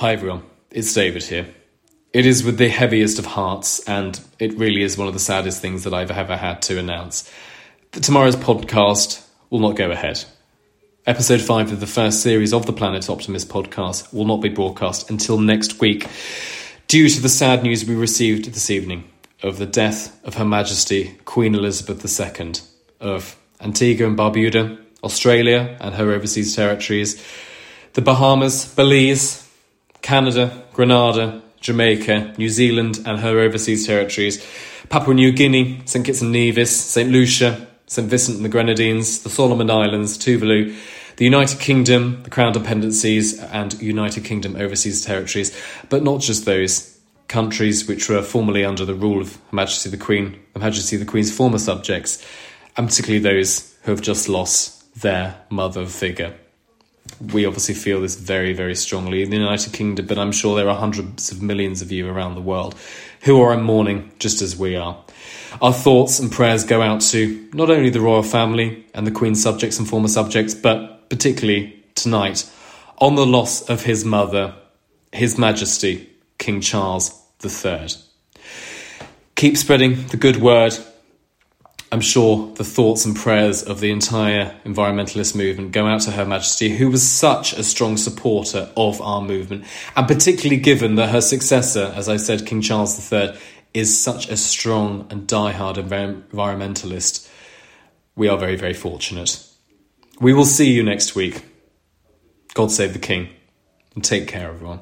Hi everyone, it's David here. It is with the heaviest of hearts, and it really is one of the saddest things that I've ever had to announce that tomorrow's podcast will not go ahead. Episode 5 of the first series of the Planet Optimist podcast will not be broadcast until next week due to the sad news we received this evening of the death of Her Majesty Queen Elizabeth II of Antigua and Barbuda, Australia and her overseas territories, the Bahamas, Belize, Canada, Grenada, Jamaica, New Zealand and her overseas territories, Papua New Guinea, St Kitts and Nevis, St Lucia, St Vincent and the Grenadines, the Solomon Islands, Tuvalu, the United Kingdom, the Crown Dependencies, and United Kingdom overseas territories, but not just those countries which were formerly under the rule of Her Majesty the Queen, Her Majesty the Queen's former subjects, and particularly those who have just lost their mother figure we obviously feel this very, very strongly in the United Kingdom, but I'm sure there are hundreds of millions of you around the world who are in mourning just as we are. Our thoughts and prayers go out to not only the royal family and the Queen's subjects and former subjects, but particularly tonight on the loss of his mother, His Majesty King Charles III. Keep spreading the good word I'm sure the thoughts and prayers of the entire environmentalist movement go out to Her Majesty, who was such a strong supporter of our movement, and particularly given that her successor, as I said, King Charles III, is such a strong and die-hard environmentalist. We are very, very fortunate. We will see you next week. God save the King, and take care, everyone.